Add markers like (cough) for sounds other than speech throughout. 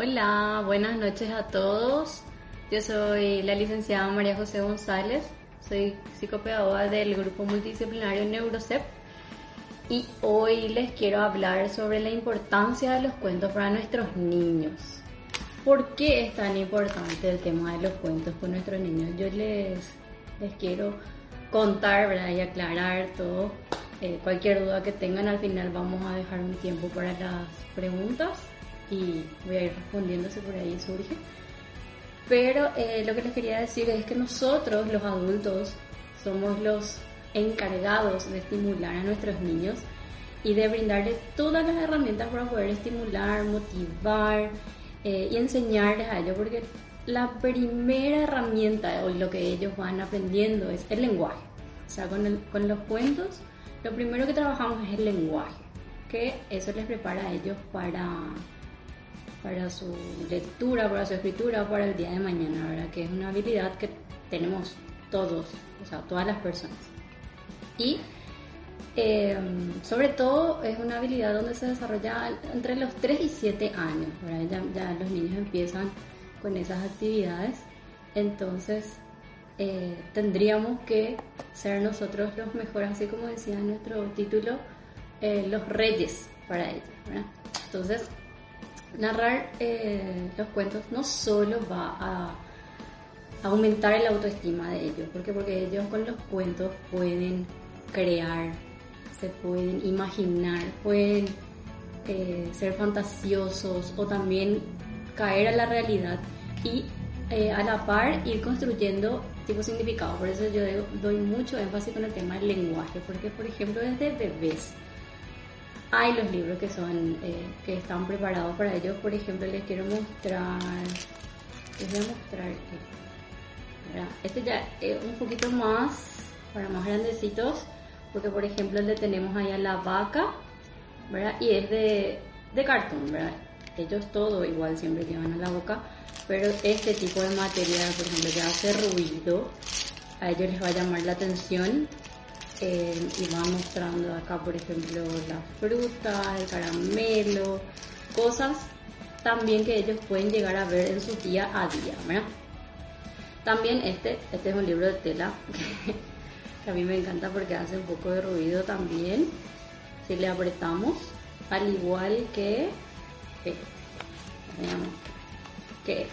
Hola, buenas noches a todos. Yo soy la licenciada María José González, soy psicopedagoga del grupo multidisciplinario Neurocep y hoy les quiero hablar sobre la importancia de los cuentos para nuestros niños. ¿Por qué es tan importante el tema de los cuentos con nuestros niños? Yo les, les quiero contar y aclarar todo. Eh, cualquier duda que tengan, al final vamos a dejar un tiempo para las preguntas y voy a ir respondiendo si por ahí surge. Pero eh, lo que les quería decir es que nosotros, los adultos, somos los encargados de estimular a nuestros niños y de brindarles todas las herramientas para poder estimular, motivar eh, y enseñarles a ellos, porque la primera herramienta o lo que ellos van aprendiendo es el lenguaje. O sea, con, con los cuentos, lo primero que trabajamos es el lenguaje, que eso les prepara a ellos para para su lectura, para su escritura, para el día de mañana, ¿verdad? Que es una habilidad que tenemos todos, o sea, todas las personas. Y em, sobre todo es una habilidad donde se desarrolla entre los 3 y 7 años, ¿verdad? Ya, los niños empiezan con esas actividades, entonces eh, tendríamos que ser nosotros los mejores, así como decía nuestro título, eh, los reyes para ellos, ¿verdad? Entonces, narrar eh, los cuentos no solo va a aumentar el autoestima de ellos, porque porque ellos con los cuentos pueden crear, se pueden imaginar, pueden eh, ser fantasiosos o también caer a la realidad y eh, a la par ir construyendo tipo significado. Por eso yo doy mucho énfasis con el tema del lenguaje, porque por ejemplo desde bebés hay los libros que son eh, que están preparados para ellos. Por ejemplo, les quiero mostrar. Les voy a mostrar. Este ya es un poquito más para más grandecitos, porque por ejemplo le tenemos ahí a la vaca, ¿verdad? Y es de, de cartón, ¿verdad? Ellos todo igual siempre llevan a la boca, pero este tipo de material, por ejemplo, que hace ruido, a ellos les va a llamar la atención eh, y va mostrando acá, por ejemplo, la fruta, el caramelo, cosas también que ellos pueden llegar a ver en su día a día, ¿verdad? También este, este es un libro de tela (laughs) que a mí me encanta porque hace un poco de ruido también. Si le apretamos, al igual que, que, que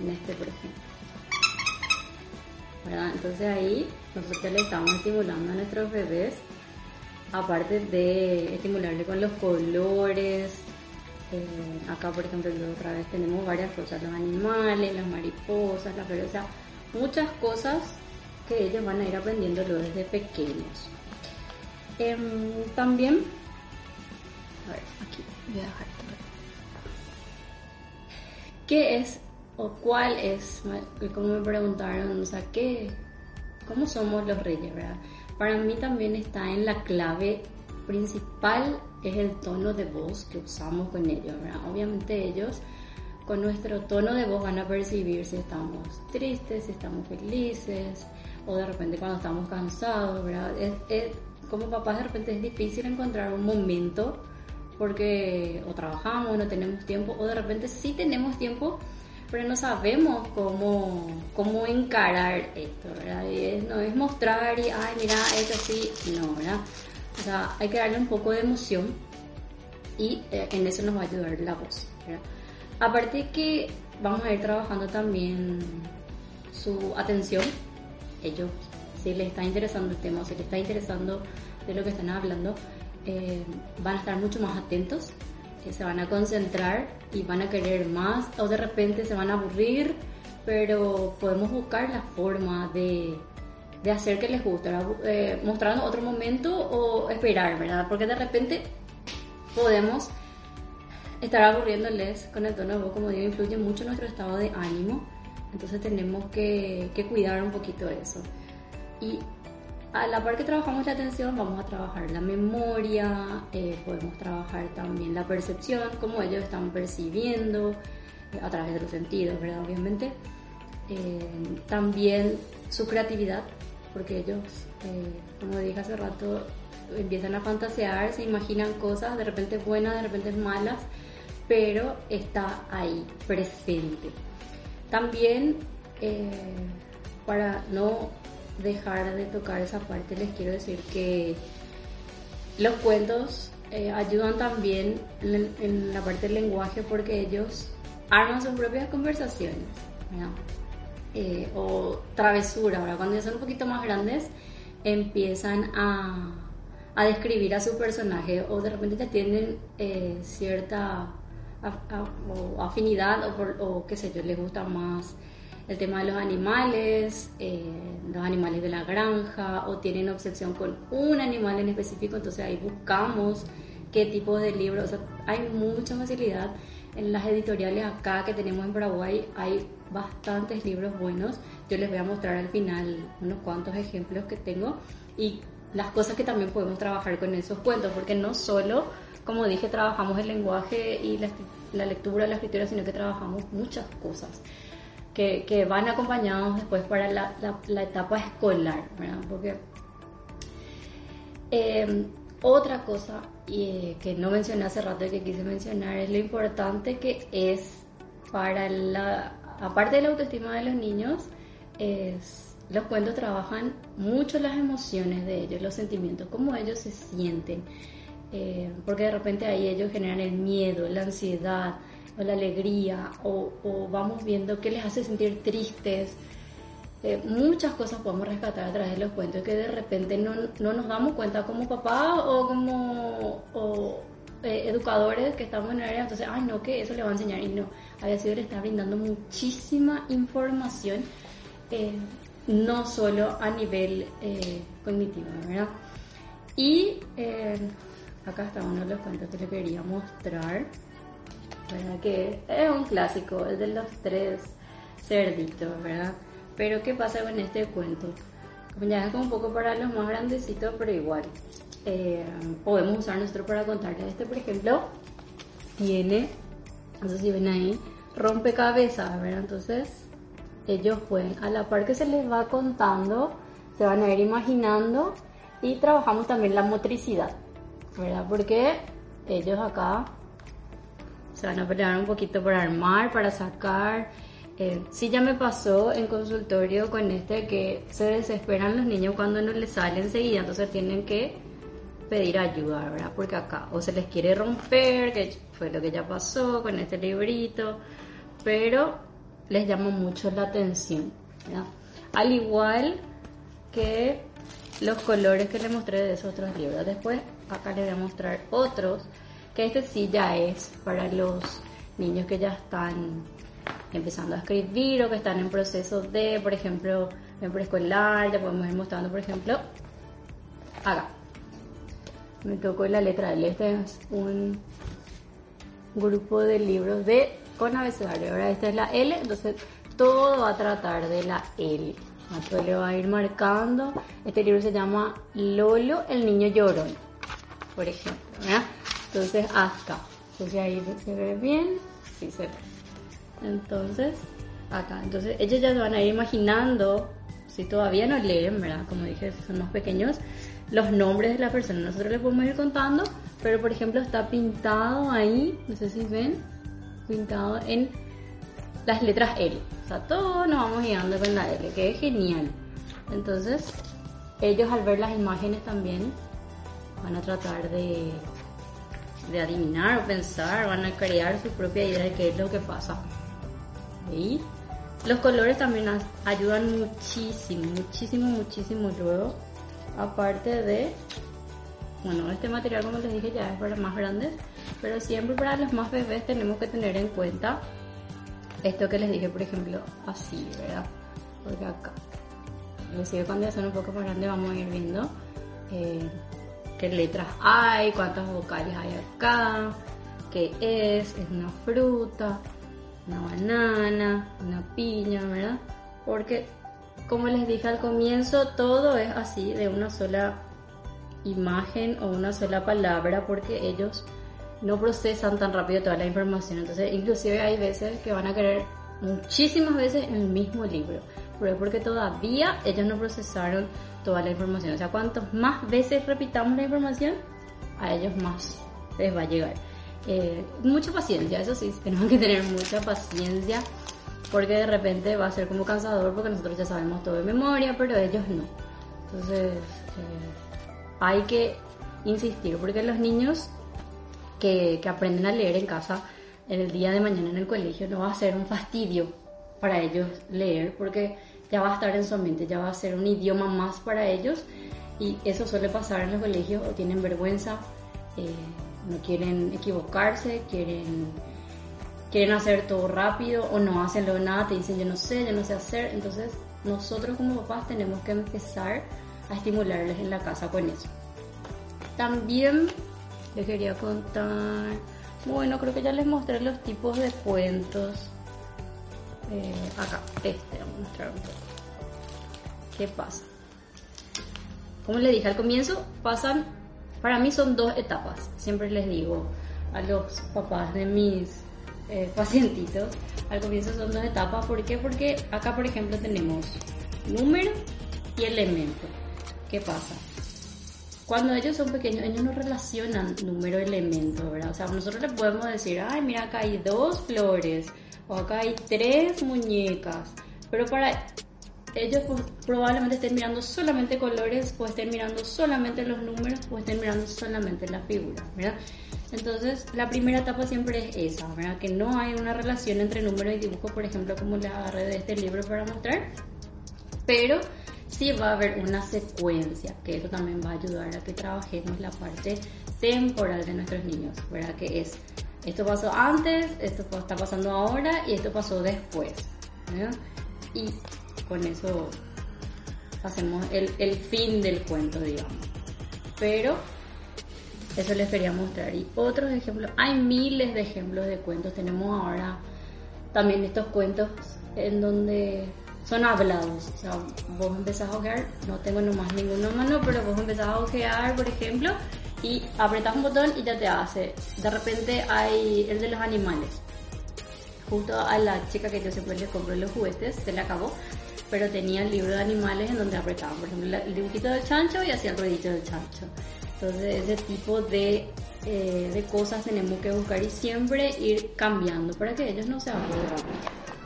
en este, por ejemplo. Entonces ahí nosotros le estamos estimulando a nuestros bebés, aparte de estimularle con los colores. Eh, acá, por ejemplo, otra vez tenemos varias cosas, los animales, las mariposas, las flores, o sea, muchas cosas que ellos van a ir aprendiendo desde pequeños. Em, también, a ver, aquí voy a dejar ¿Qué es o cuál es, como me preguntaron, o sea, ¿qué, ¿cómo somos los reyes, verdad? Para mí también está en la clave principal, es el tono de voz que usamos con ellos, ¿verdad? Obviamente ellos con nuestro tono de voz van a percibir si estamos tristes, si estamos felices, o de repente cuando estamos cansados, ¿verdad? Es, como papás de repente es difícil encontrar un momento porque o trabajamos, no tenemos tiempo, o de repente sí tenemos tiempo, pero no sabemos cómo, cómo encarar esto, ¿verdad? no es mostrar y, ay, mira, esto así, no, ¿verdad? O sea, hay que darle un poco de emoción y eh, en eso nos va a ayudar la voz, ¿verdad? Aparte que vamos a ir trabajando también su atención, ellos, si les está interesando el tema o si les está interesando de lo que están hablando, eh, van a estar mucho más atentos se van a concentrar y van a querer más o de repente se van a aburrir, pero podemos buscar la forma de, de hacer que les guste, eh, mostrando otro momento o esperar, ¿verdad? Porque de repente podemos estar aburriéndoles con el tono de voz, como digo, influye mucho nuestro estado de ánimo, entonces tenemos que, que cuidar un poquito eso. Y a la par que trabajamos la atención, vamos a trabajar la memoria, eh, podemos trabajar también la percepción, cómo ellos están percibiendo eh, a través de los sentidos, ¿verdad? Obviamente. Eh, también su creatividad, porque ellos, como dije hace rato, empiezan a fantasear, se imaginan cosas, de repente buenas, de repente malas, pero está ahí, presente. También, para no dejar de tocar esa parte, les quiero decir que los cuentos eh, ayudan también en, la parte del lenguaje porque ellos arman sus propias conversaciones. Eh, o travesura, ahora cuando ya son un poquito más grandes empiezan a, a describir a su personaje o de repente ya tienen eh, cierta afinidad o, o, qué sé yo, les gusta más el tema de los animales, eh, los animales de la granja o tienen obsesión con un animal en específico, entonces ahí buscamos qué tipo de libros, hay mucha facilidad. En las editoriales acá que tenemos en Paraguay, hay bastantes libros buenos, yo les voy a mostrar al final unos cuantos ejemplos que tengo y las cosas que también podemos trabajar con esos cuentos, porque no solo, como dije, trabajamos el lenguaje y la, la lectura, la escritura, sino que trabajamos muchas cosas que, que van acompañados después para la, la, etapa escolar, ¿verdad? Porque eh, otra cosa y, que no mencioné hace rato y que quise mencionar es lo importante que es para la, aparte de la autoestima de los niños, es los cuentos trabajan mucho las emociones de ellos, los sentimientos, cómo ellos se sienten, eh, porque de repente ahí ellos generan el miedo, la ansiedad, o la alegría, o, vamos viendo qué les hace sentir tristes. Eh, muchas cosas podemos rescatar a través de los cuentos que de repente no, no nos damos cuenta como papá o como eh, educadores que estamos en el área, entonces, ay no, que eso le va a enseñar y no, había sido le está brindando muchísima información no solo a nivel eh, cognitivo, ¿verdad? Y eh, acá está uno de los cuentos que le quería mostrar, ¿verdad? Que es un clásico, el de los tres cerditos, ¿verdad? Pero ¿qué pasa con este cuento? Ya es como un poco para los más grandecitos, pero igual eh, podemos usar nuestro para contarles. Este, por ejemplo, tiene, no sé si ven ahí, rompecabezas, ¿verdad? Entonces ellos pueden, a la par que se les va contando, se van a ir imaginando y trabajamos también la motricidad, ¿verdad? Porque ellos acá se van a pelear un poquito por armar, para sacar. Eh, sí ya me pasó en consultorio con este que se desesperan los niños cuando no les sale enseguida, entonces tienen que pedir ayuda, ¿verdad? Porque acá o se les quiere romper, que fue lo que ya pasó con este librito, pero les llama mucho la atención. Al igual que los colores que les mostré de esos otros libros. Después acá les voy a mostrar otros, que este sí ya es para los niños que ya están empezando a escribir o que están en proceso de, por ejemplo, en preescolar, ya podemos ir mostrando, por ejemplo, acá. Me tocó la letra L, este es un grupo de libros de con abecedario. Ahora esta es la L, entonces todo va a tratar de la L. Entonces le va a ir marcando. Este libro se llama Lolo, el niño llorón, por ejemplo. Entonces acá. Entonces ahí se ve bien. Sí se ve. Entonces, acá. Entonces ellos ya se van a ir imaginando, si todavía no leen, ¿verdad? Como dije, son más pequeños, los nombres de la persona. Nosotros les podemos ir contando, pero por ejemplo está pintado ahí, no sé si ven, pintado en las letras L. O sea, todos nos vamos guiando con la L, que es genial. Entonces, ellos al ver las imágenes también van a tratar de, de adivinar o pensar, van a crear su propia idea de qué es lo que pasa. Y los colores también ayudan muchísimo, muchísimo, muchísimo luego. Aparte de, bueno, este material como les dije ya es para más grandes, pero siempre para los más bebés tenemos que tener en cuenta esto que les dije, por ejemplo, así, ¿verdad? Porque acá, inclusive cuando ya son un poco más grandes vamos a ir viendo eh, letras hay, cuántas vocales hay acá, qué es, es una fruta, una banana, una piña, ¿verdad? Porque como les dije al comienzo, todo es así, de una sola imagen o una sola palabra, porque ellos no procesan tan rápido toda la información. Entonces, inclusive hay veces que van a querer muchísimas veces el mismo libro, pero es porque todavía ellos no procesaron toda la información. O sea, cuantos más veces repitamos la información, a ellos más les va a llegar. Eh, mucha paciencia, eso sí, (laughs) tenemos que tener mucha paciencia porque de repente va a ser como cansador porque nosotros ya sabemos todo de memoria, pero ellos no. Entonces eh, hay que insistir porque los niños que, que aprenden a leer en casa, el día de mañana en el colegio, no va a ser un fastidio para ellos leer porque ya va a estar en su mente, ya va a ser un idioma más para ellos y eso suele pasar en los colegios o tienen vergüenza. Eh, no quieren equivocarse, quieren, quieren hacer todo rápido o no hacen nada, te dicen yo no sé, yo no sé hacer. Entonces nosotros como papás tenemos que empezar a estimularles en la casa con eso. También les quería contar, bueno, creo que ya les mostré los tipos de cuentos. Eh, acá, este, vamos a mostrar un poco. ¿Qué pasa? Como les dije al comienzo, pasan para mí son dos etapas, siempre les digo a los papás de mis eh, pacientitos, al comienzo son dos etapas, ¿por qué? Porque acá por ejemplo tenemos número y elemento. ¿Qué pasa? Cuando ellos son pequeños, ellos no relacionan número elemento, ¿verdad? O sea, nosotros les podemos decir, ay, mira, acá hay dos flores, o acá hay tres muñecas, pero para ellos pues, probablemente estén mirando solamente colores, o estén mirando solamente los números, o estén mirando solamente las figuras, ¿verdad? Entonces, la primera etapa siempre es esa, ¿verdad? Que no hay una relación entre número y dibujo, por ejemplo, como la agarré de este libro para mostrar, pero sí va a haber una secuencia, que eso también va a ayudar a que trabajemos la parte temporal de nuestros niños, ¿verdad? Que es, esto pasó antes, esto está pasando ahora y esto pasó después. Y con eso hacemos el, el fin del cuento, digamos. Pero eso les quería mostrar. Y otros ejemplos, hay miles de ejemplos de cuentos. Tenemos ahora también estos cuentos en donde son hablados. O sea, vos empezás a ojear, no tengo nomás ninguno mano, pero vos empezás a ojear, por ejemplo, y apretas un botón y ya te hace. De repente hay el de los animales. Justo a la chica que yo siempre le compré los juguetes, se le acabó pero tenía el libro de animales en donde apretaban, por ejemplo, el dibujito del chancho y hacía el ruedito del chancho. Entonces, ese tipo de, eh, de cosas tenemos que buscar y siempre ir cambiando para que ellos no se aburran.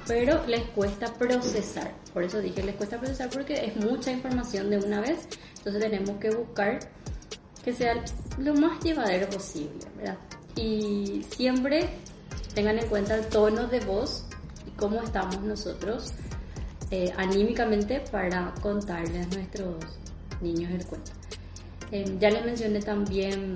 Pero les cuesta procesar, por eso dije les cuesta procesar porque es mucha información de una vez, entonces tenemos que buscar que sea lo más llevadero posible, ¿verdad? Y siempre tengan en cuenta el tono de voz y cómo estamos nosotros eh, anímicamente para contarles a nuestros niños el cuento. Eh, ya les mencioné también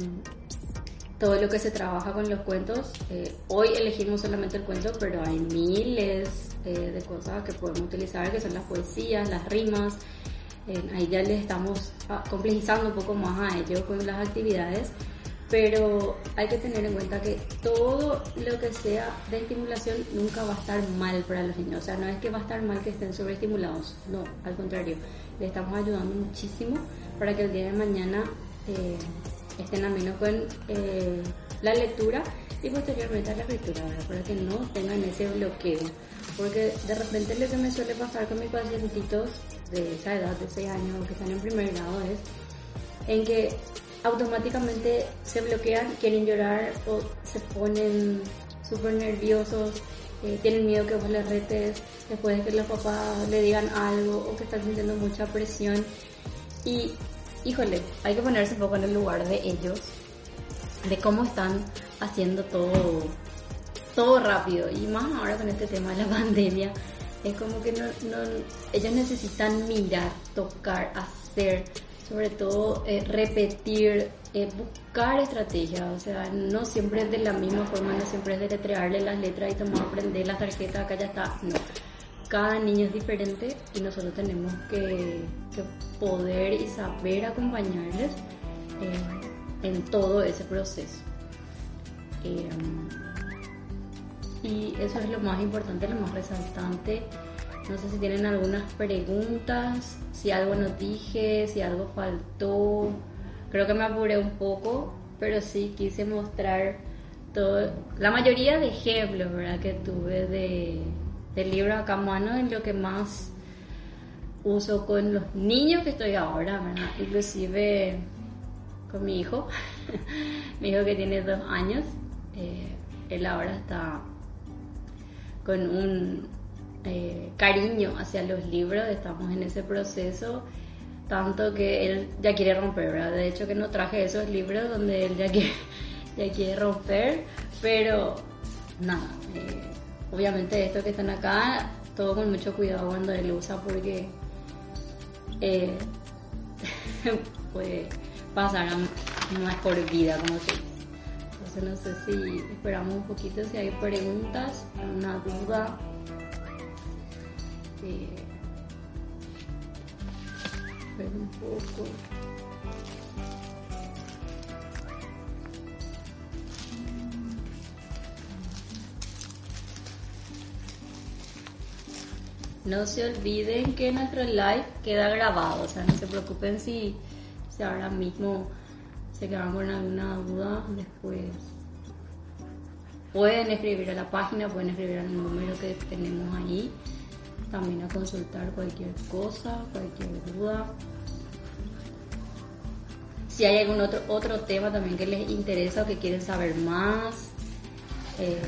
todo lo que se trabaja con los cuentos. Eh, hoy elegimos solamente el cuento, pero hay miles de cosas que podemos utilizar, que son las poesías, las rimas. Ahí ya les estamos ah, complejizando un poco más a ellos con las actividades pero hay que tener en cuenta que todo lo que sea de estimulación nunca va a estar mal para los niños. O sea, no es que va a estar mal que estén sobreestimulados, no, al contrario, le estamos ayudando muchísimo para que el día de mañana eh, estén a menos con eh, la lectura y posteriormente a la escritura, para que no tengan ese bloqueo. Porque de repente lo que me suele pasar con mis pacientitos de esa edad, de 6 años, que están en primer grado, es en que automáticamente se bloquean, quieren llorar o se ponen súper nerviosos, eh, tienen miedo que vos les retes, después de que los papás le digan algo o que están sintiendo mucha presión. Y, híjole, hay que ponerse un poco en el lugar de ellos, de cómo están haciendo todo, todo rápido. Y más ahora con este tema de la (laughs) pandemia, es como que no, no, ellos necesitan mirar, tocar, hacer, sobre todo eh, repetir, eh, buscar estrategias, o sea, no siempre es de la misma forma, no siempre es de letrearle las letras y tomar, aprender las tarjetas, acá ya está, no. Cada niño es diferente y nosotros tenemos que, poder y saber acompañarles eh, en todo ese proceso. Y eso es lo más importante, lo más resaltante no sé si tienen algunas preguntas, si algo no dije, si algo faltó. Creo que me apuré un poco, pero sí quise mostrar todo, la mayoría de ejemplos ¿verdad? que tuve de, del libro acá a mano en lo que más uso con los niños que estoy ahora, ¿verdad? inclusive con mi hijo, (laughs) mi hijo que tiene dos años. Eh, él ahora está con un eh, cariño hacia los libros, estamos en ese proceso, tanto que él ya quiere romper, ¿verdad? De hecho que no traje esos libros donde él ya quiere, (laughs) ya quiere romper, pero nada, eh, obviamente estos que están acá, todo con mucho cuidado cuando él usa porque eh, (laughs) puede pasar a más por vida, como dice. Entonces no sé si esperamos un poquito si hay preguntas, una duda. Eh, un poco. No se olviden que nuestro live queda grabado, o sea, no se preocupen si, si ahora mismo se quedaron con alguna duda después. Pueden escribir a la página, pueden escribir al número que tenemos ahí, también a consultar cualquier cosa, cualquier duda. Si hay algún otro, otro tema también que les interesa o que quieren saber más, eh,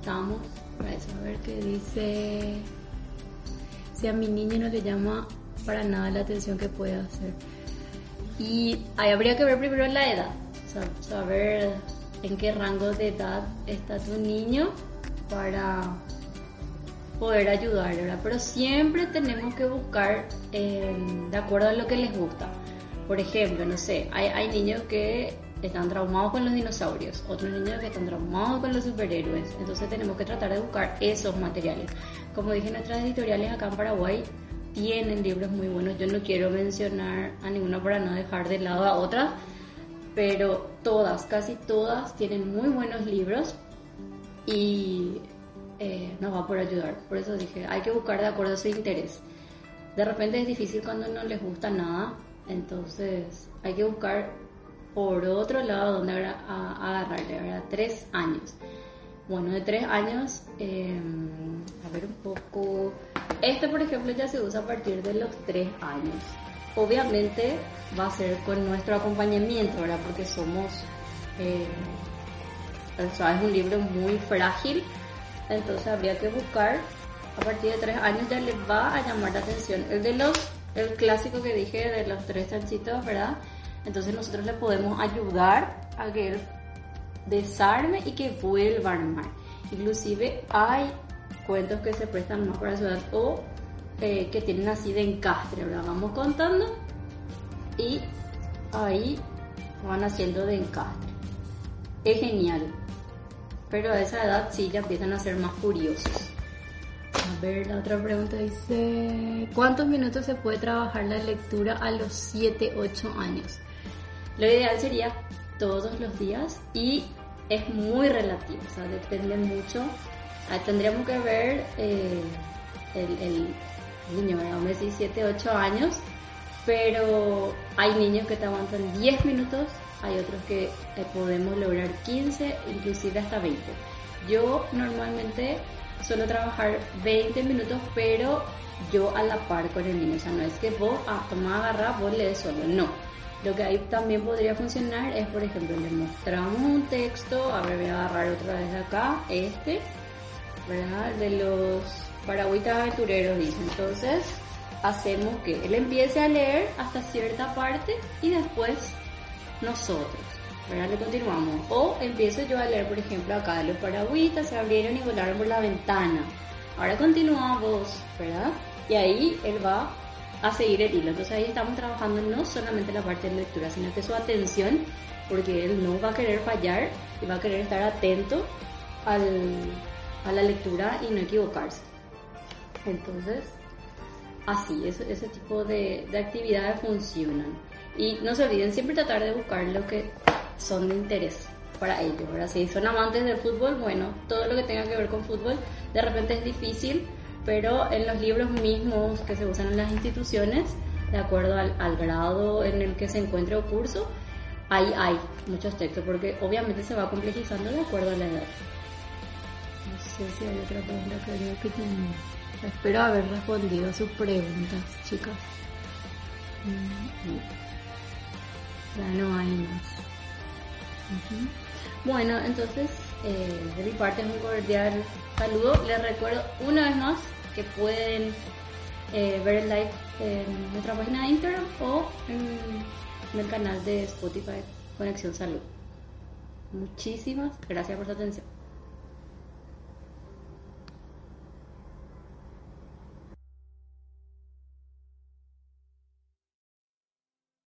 estamos para eso, a ver qué dice. Si a mi niño no le llama para nada la atención que puede hacer. Y ahí habría que ver primero la edad, saber en qué rango de edad está tu niño para poder ayudarle, ¿verdad? Pero siempre tenemos que buscar eh, de acuerdo a lo que les gusta. Por ejemplo, no sé, hay, hay niños que están traumados con los dinosaurios, otros niños que están traumados con los superhéroes. Entonces tenemos que tratar de buscar esos materiales. Como dije, nuestras editoriales acá en Paraguay tienen libros muy buenos. Yo no quiero mencionar a ninguna para no dejar de lado a otras, pero todas, casi todas tienen muy buenos libros y eh, nos va por ayudar. Por eso dije, hay que buscar de acuerdo a su interés. De repente es difícil cuando no les gusta nada, entonces hay que buscar por otro lado, donde agarrarle, ¿verdad? Tres años. Bueno, de tres años, em, a ver un poco. Este, por ejemplo, ya se usa a partir de los tres años. Obviamente va a ser con nuestro acompañamiento, ¿verdad? Porque somos. Eh, o sea, es un libro muy frágil, entonces habría que buscar. A partir de tres años ya les va a llamar la atención. El de los. El clásico que dije de los tres chanchitos, ¿verdad? Entonces nosotros le podemos ayudar a que él desarme y que vuelva a armar. Inclusive hay cuentos que se prestan más para su edad o eh, que tienen así de encastre, ¿verdad? Vamos contando y ahí van haciendo de encastre. Es genial. Pero a esa edad sí ya empiezan a ser más curiosos. A ver, la otra pregunta dice, ¿cuántos minutos se puede trabajar la lectura a los 7, 8 años? Lo ideal sería todos los días y es muy relativo, o sea, depende mucho. Ah, tendríamos que ver eh, el, niño, ¿verdad? Un 7, 8 años, pero hay niños que te aguantan 10 minutos, hay otros que eh, podemos lograr 15, inclusive hasta 20. Yo normalmente suelo trabajar 20 minutos, pero yo a la par con el niño, o sea, no es que vos, ah, toma, agarra, vos lees solo, no lo que ahí también podría funcionar es, por ejemplo, le mostramos un texto, a ver, voy a agarrar otra vez acá, este, ¿verdad? De los paragüitas aventureros, dice. Entonces, hacemos que él empiece a leer hasta cierta parte y después nosotros, ¿verdad? Le continuamos. O empiezo yo a leer, por ejemplo, acá los paragüitas se abrieron y volaron por la ventana. Ahora continuamos, ¿verdad? Y ahí él va a seguir el hilo. Entonces ahí estamos trabajando no solamente la parte de lectura, sino que su atención, porque él no va a querer fallar y va a querer estar atento al, a la lectura y no equivocarse. Entonces, así, ese, ese tipo de, de actividades funcionan. Y no se olviden siempre tratar de buscar lo que son de interés para ellos. Ahora, si son amantes del fútbol, bueno, todo lo que tenga que ver con fútbol de repente es difícil pero en los libros mismos que se usan en las instituciones, de acuerdo al, grado en el que se encuentre o curso, ahí hay muchos textos, porque obviamente se va complejizando de acuerdo a la edad. No sé si hay otra pregunta creo que tengo. Espero haber respondido sus preguntas, chicas. Mm, ya no hay más. Bueno, entonces, eh, de mi parte es un cordial saludo. Les recuerdo una vez más que pueden eh, ver el live en nuestra página de Instagram o en el canal de Spotify Conexión Salud. Muchísimas gracias por su atención.